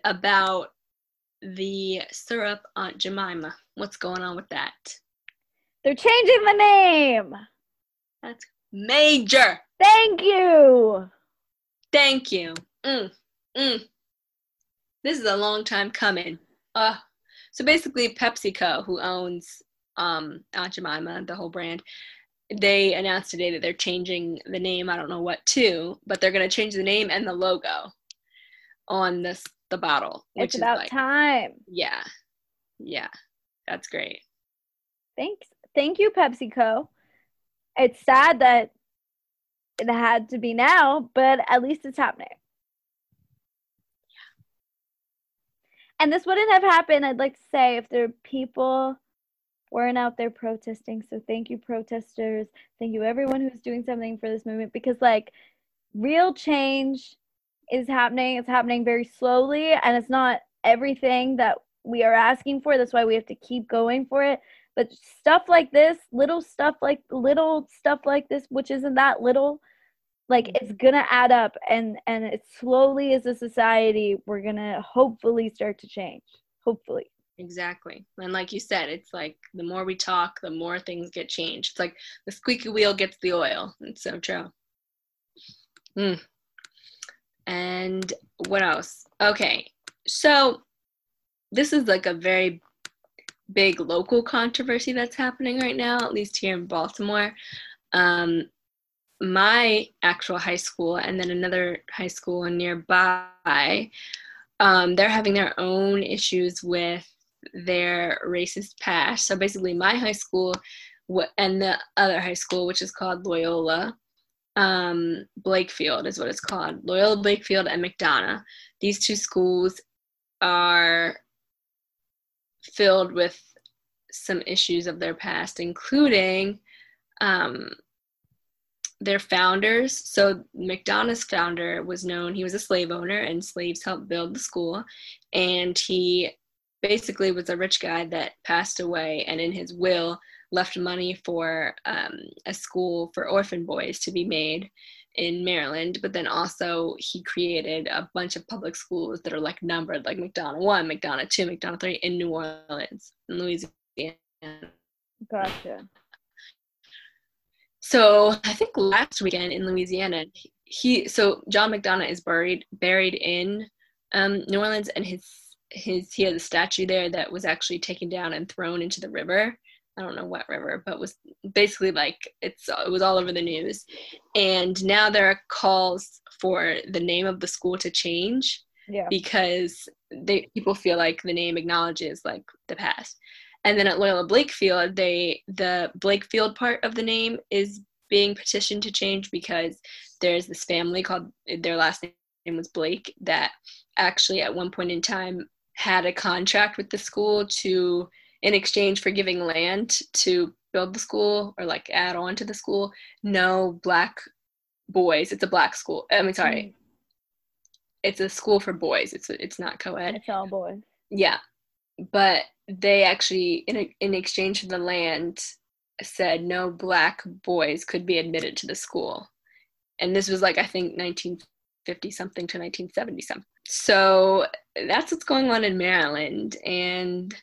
about the syrup Aunt Jemima. What's going on with that? They're changing the name. That's major. Thank you. Thank you. Mm, mm. This is a long time coming. Uh, so basically, PepsiCo, who owns um, Aunt Jemima, the whole brand, they announced today that they're changing the name. I don't know what to, but they're going to change the name and the logo on this the bottle. Which it's about like, time. Yeah, yeah, that's great. Thanks, thank you, PepsiCo. It's sad that it had to be now, but at least it's happening. Yeah. And this wouldn't have happened, I'd like to say, if there are people weren't out there protesting. So thank you, protesters. Thank you, everyone who's doing something for this movement because, like, real change is happening. It's happening very slowly, and it's not everything that we are asking for. That's why we have to keep going for it. But stuff like this, little stuff like little stuff like this, which isn't that little, like mm-hmm. it's gonna add up and and it slowly as a society we're gonna hopefully start to change. Hopefully. Exactly. And like you said, it's like the more we talk, the more things get changed. It's like the squeaky wheel gets the oil. It's so true. Mm. And what else? Okay. So this is like a very big local controversy that's happening right now, at least here in Baltimore. Um, my actual high school and then another high school nearby, um, they're having their own issues with their racist past. So basically, my high school and the other high school, which is called Loyola, um, Blakefield is what it's called. Loyola Blakefield and McDonough. These two schools are filled with some issues of their past, including um, their founders. So McDonough's founder was known, he was a slave owner, and slaves helped build the school. And he basically was a rich guy that passed away, and in his will, left money for um, a school for orphan boys to be made in Maryland, but then also he created a bunch of public schools that are like numbered, like McDonough 1, McDonough 2, McDonough 3 in New Orleans, in Louisiana. Gotcha. So I think last weekend in Louisiana, he so John McDonough is buried buried in um, New Orleans, and his his he has a statue there that was actually taken down and thrown into the river. I don't know what river, but was basically like it's it was all over the news. And now there are calls for the name of the school to change yeah. because they people feel like the name acknowledges like the past. And then at Loyola Blakefield, they the Blakefield part of the name is being petitioned to change because there's this family called their last name was Blake that actually at one point in time had a contract with the school to in exchange for giving land to build the school or like add on to the school, no black boys. It's a black school. I mean, sorry, Mm. it's a school for boys. It's it's not co-ed. It's all boys. Yeah, but they actually, in in exchange for the land, said no black boys could be admitted to the school, and this was like I think 1950 something to 1970 something. So that's what's going on in Maryland, and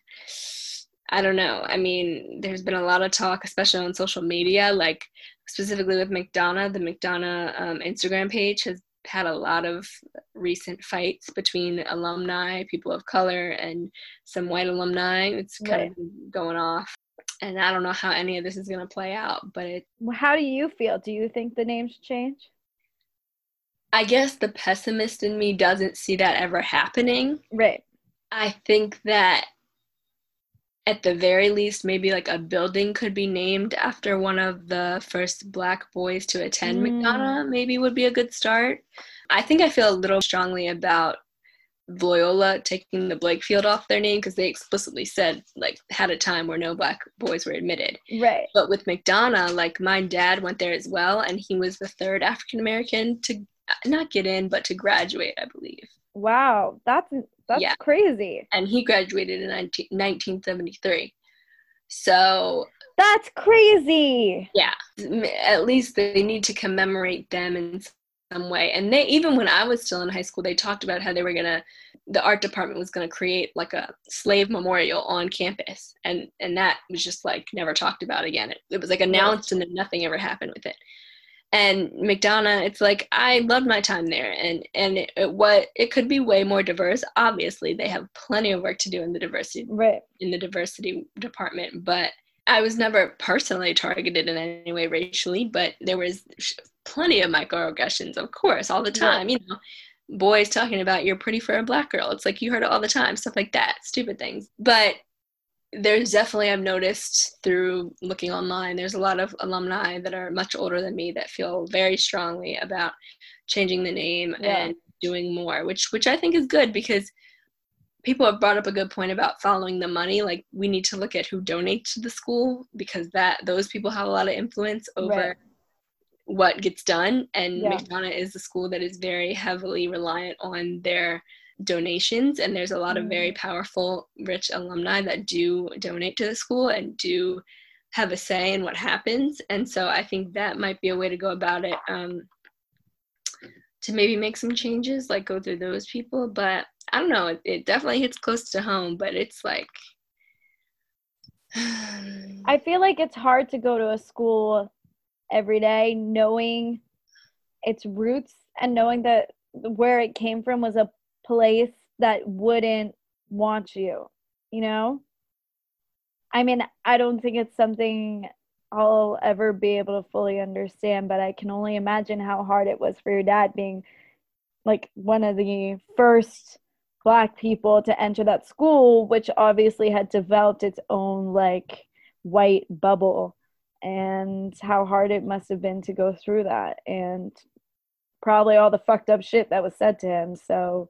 I don't know. I mean, there's been a lot of talk, especially on social media, like specifically with McDonough. The McDonough um, Instagram page has had a lot of recent fights between alumni, people of color, and some white alumni. It's kind Right. of going off. And I don't know how any of this is going to play out, but it, Well, How do you feel? Do you think the names change? I guess the pessimist in me doesn't see that ever happening. Right. I think that at the very least, maybe like a building could be named after one of the first black boys to attend Mm. McDonough, maybe would be a good start. I think I feel a little strongly about Loyola taking the Blakefield off their name because they explicitly said, like, had a time where no black boys were admitted. Right. But with McDonough, like, my dad went there as well, and he was the third African American to not get in, but to graduate, I believe. Wow. That's that's Yeah. crazy. and he graduated in 19, 1973. So, That's crazy. yeah, at least they need to commemorate them in some way. And they, even when I was still in high school, they talked about how they were gonna, the art department was gonna create like a slave memorial on campus, and and that was just like never talked about again. It, it was like announced, and then nothing ever happened with it. And McDonough, it's like I loved my time there, and and it, it what it could be way more diverse. Obviously, they have plenty of work to do in the diversity Right. in the diversity department, but I was never personally targeted in any way racially, but there was plenty of microaggressions, of course, all the time. You know, boys talking about you're pretty for a black girl. It's like you heard it all the time, stuff like that, stupid things. But there's definitely I've noticed through looking online, there's a lot of alumni that are much older than me that feel very strongly about changing the name Yeah. and doing more, which which I think is good because people have brought up a good point about following the money like we need to look at who donates to the school because that those people have a lot of influence over Right. what gets done and Yeah. McDonough is a school that is very heavily reliant on their donations and there's a lot of Mm. very powerful rich alumni that do donate to the school and do have a say in what happens and so i think that might be a way to go about it um, to maybe make some changes like go through those people but i don't know it, it definitely hits close to home but it's like I feel like it's hard to go to a school every day knowing its roots and knowing that where it came from was a place that wouldn't want you, you know? I mean, I don't think it's something I'll ever be able to fully understand, but I can only imagine how hard it was for your dad being like one of the first black people to enter that school, which obviously had developed its own like white bubble, and how hard it must have been to go through that, and probably all the fucked up shit that was said to him. So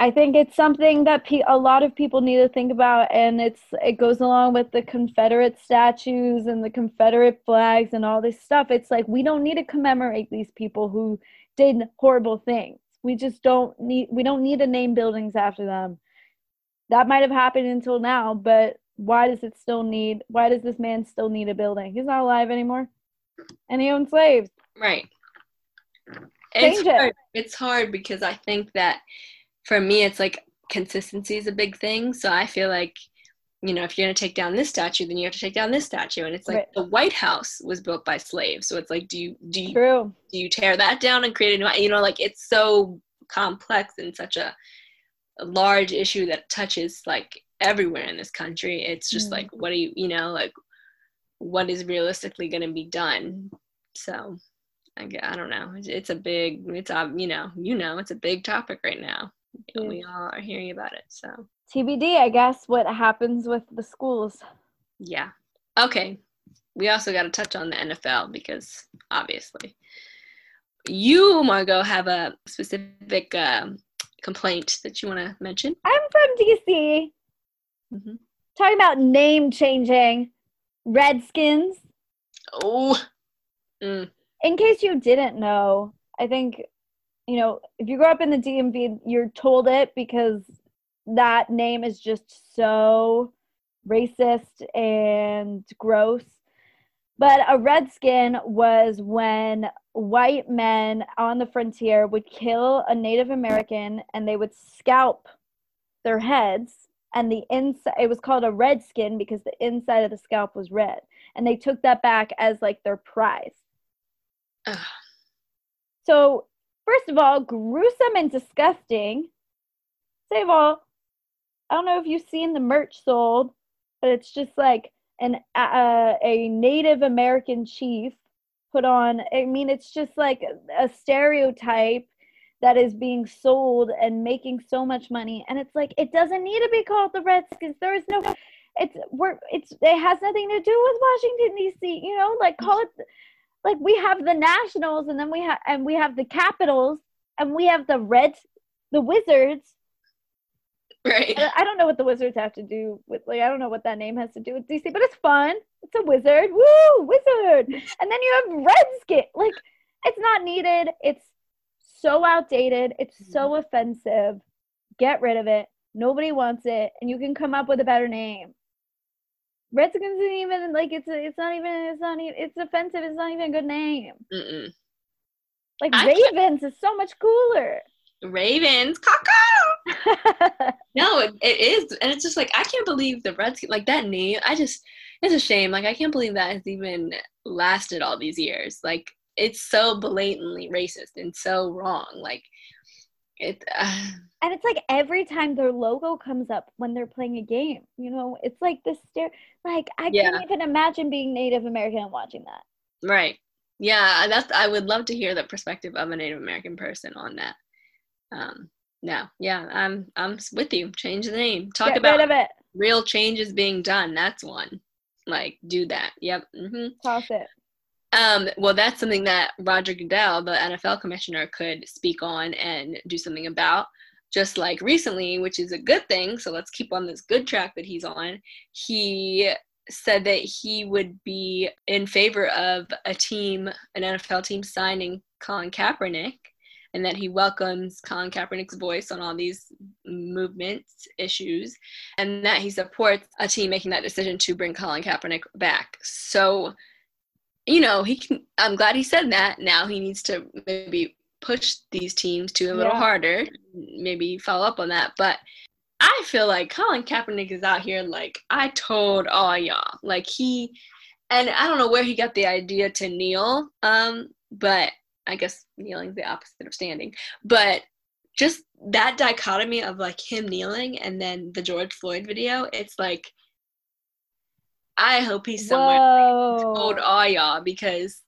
I think it's something that pe- a lot of people need to think about, and it's it goes along with the Confederate statues and the Confederate flags and all this stuff. It's like we don't need to commemorate these people who did horrible things. We just don't need we don't need to name buildings after them. That might have happened until now, but why does it still need why does this man still need a building? He's not alive anymore. And he owned slaves. Right. Change it's it. hard. It's hard because I think that for me, it's like consistency is a big thing. So I feel like, you know, if you're going to take down this statue, then you have to take down this statue. And it's like Right. the White House was built by slaves. So it's like, do you, do you, True. do you tear that down and create a new, you know, like it's so complex and such a, a large issue that touches like everywhere in this country. It's just Mm. like, what do you, you know, like what is realistically going to be done? So I, I don't know. It's, it's a big, it's a, you know, you know, it's a big topic right now. We all are hearing about it. So TBD, I guess, what happens with the schools. yeah. Okay. We also got to touch on the NFL because obviously you, Margot, have a specific um, complaint that you want to mention. I'm from DC. Mhm. Talking about name changing. Redskins. Oh, mm, in case you didn't know, I think, you know, if you grow up in the DMV, you're told it because that name is just so racist and gross. But a redskin was when white men on the frontier would kill a Native American and they would scalp their heads and the inside it was called a redskin because the inside of the scalp was red and they took that back as like their prize Ugh. so first of all gruesome and disgusting. Second of all i don't know if you've seen the merch sold but it's just like an uh, a native american chief put on i mean it's just like a stereotype that is being sold and making so much money. And it's like it doesn't need to be called the redskins. There is no it's we're it's it has nothing to do with washington dc you know like call it like we have the nationals and then we have and we have the capitals and we have the reds the wizards right i don't know what the wizards have to do with like i don't know what that name has to do with dc but it's fun it's a wizard woo wizard and then you have redskin like it's not needed it's so outdated. It's so mm-hmm. offensive. Get rid of it. Nobody wants it, and you can come up with a better name. Redskins isn't even like it's it's not even it's not even it's offensive. It's not even a good name. Mm-mm. Like I Ravens is so much cooler. Ravens, caco. no, it, it is, and it's just like I can't believe the Redskins like that name. I just it's a shame. Like I can't believe that has even lasted all these years. Like it's so blatantly racist and so wrong. Like it. Uh, and it's like every time their logo comes up when they're playing a game, you know, it's like this stare. Like I yeah. can't even imagine being Native American and watching that. Right. Yeah, that's. I would love to hear the perspective of a Native American person on that. Um. No. Yeah. I'm. I'm with you. Change the name. Talk Get about rid of it. real changes being done. That's one. Like do that. Yep. Mm-hmm. Toss it. Um, well, that's something that Roger Goodell, the NFL commissioner, could speak on and do something about. Just like recently, which is a good thing. So let's keep on this good track that he's on. He said that he would be in favor of a team, an NFL team, signing Colin Kaepernick, and that he welcomes Colin Kaepernick's voice on all these movements issues, and that he supports a team making that decision to bring Colin Kaepernick back. So you know, he can. I'm glad he said that. Now he needs to maybe push these teams to a little yeah. harder, maybe follow up on that. But I feel like Colin Kaepernick is out here like I told all y'all. Like he, and I don't know where he got the idea to kneel. Um, but I guess kneeling the opposite of standing. But just that dichotomy of like him kneeling and then the George Floyd video, it's like I hope he's somewhere Whoa. told all y'all because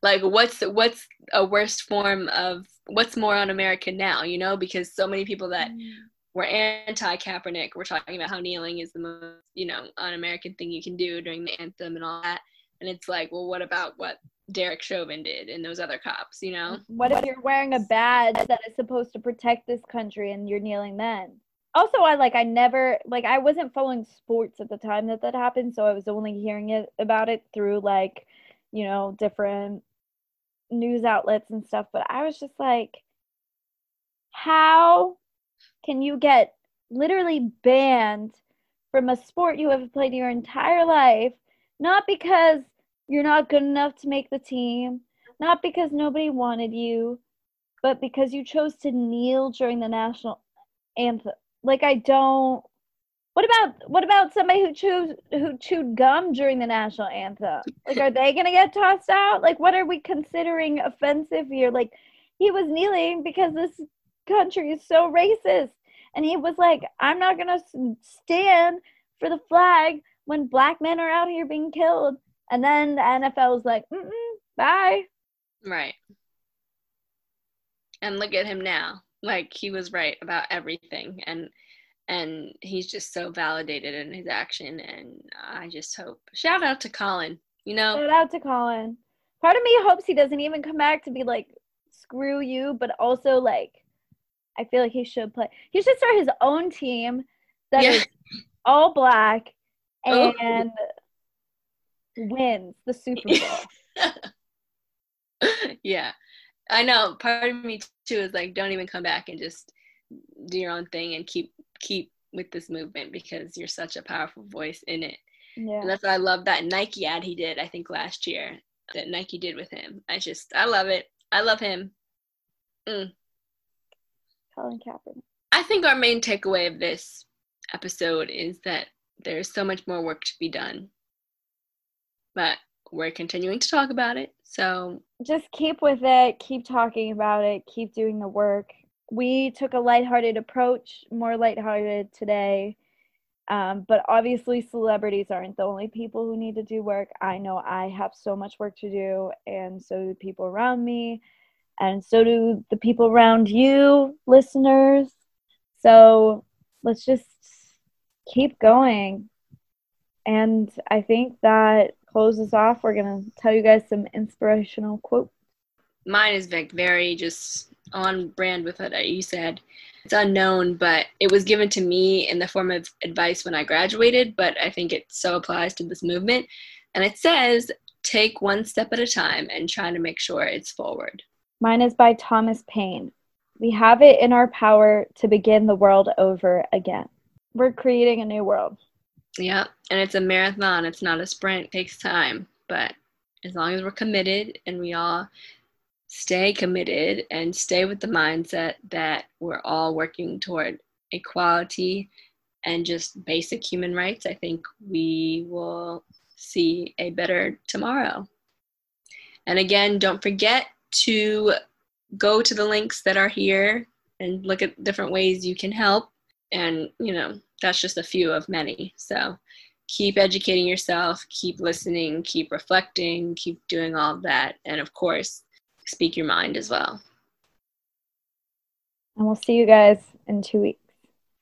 like what's what's a worst form of what's more un-American now, you know? Because so many people that mm. were anti Kaepernick were talking about how kneeling is the most, you know, un-American thing you can do during the anthem and all that. And it's like, well, what about what Derek Chauvin did and those other cops, you know? What if you're wearing a badge that is supposed to protect this country and you're kneeling then? Also i like i never like i wasn't following sports at the time that that happened so i was only hearing it about it through like you know different news outlets and stuff but i was just like how can you get literally banned from a sport you have played your entire life not because you're not good enough to make the team not because nobody wanted you but because you chose to kneel during the national anthem like I don't. What about what about somebody who chewed who chewed gum during the national anthem? Like, are they gonna get tossed out? Like, what are we considering offensive here? Like, he was kneeling because this country is so racist, and he was like, "I'm not gonna stand for the flag when black men are out here being killed." And then the NFL was like, Mm-mm, "Bye." Right. And look at him now like he was right about everything and and he's just so validated in his action and i just hope shout out to colin you know shout out to colin part of me hopes he doesn't even come back to be like screw you but also like i feel like he should play he should start his own team that yeah. is all black oh. and oh. wins the super bowl yeah. I know. Part of me too is like, don't even come back and just do your own thing and keep keep with this movement because you're such a powerful voice in it. Yeah. And that's why I love that Nike ad he did, I think last year, that Nike did with him. I just I love it. I love him. Mm. Colin Kaepernick. I think our main takeaway of this episode is that there's so much more work to be done. But we're continuing to talk about it. So just keep with it, keep talking about it, keep doing the work. We took a lighthearted approach, more lighthearted today. Um, but obviously, celebrities aren't the only people who need to do work. I know I have so much work to do, and so do people around me, and so do the people around you, listeners. So let's just keep going. And I think that closes off, we're going to tell you guys some inspirational quotes. Mine is like very just on brand with what you said. It's unknown, but it was given to me in the form of advice when I graduated, but I think it so applies to this movement. And it says, take one step at a time and try to make sure it's forward. Mine is by Thomas Paine. We have it in our power to begin the world over again. We're creating a new world. Yeah, and it's a marathon. It's not a sprint. It takes time, but as long as we're committed and we all stay committed and stay with the mindset that we're all working toward equality and just basic human rights, I think we will see a better tomorrow. And again, don't forget to go to the links that are here and look at different ways you can help. And, you know, that's just a few of many. So keep educating yourself, keep listening, keep reflecting, keep doing all of that. And of course, speak your mind as well. And we'll see you guys in two weeks.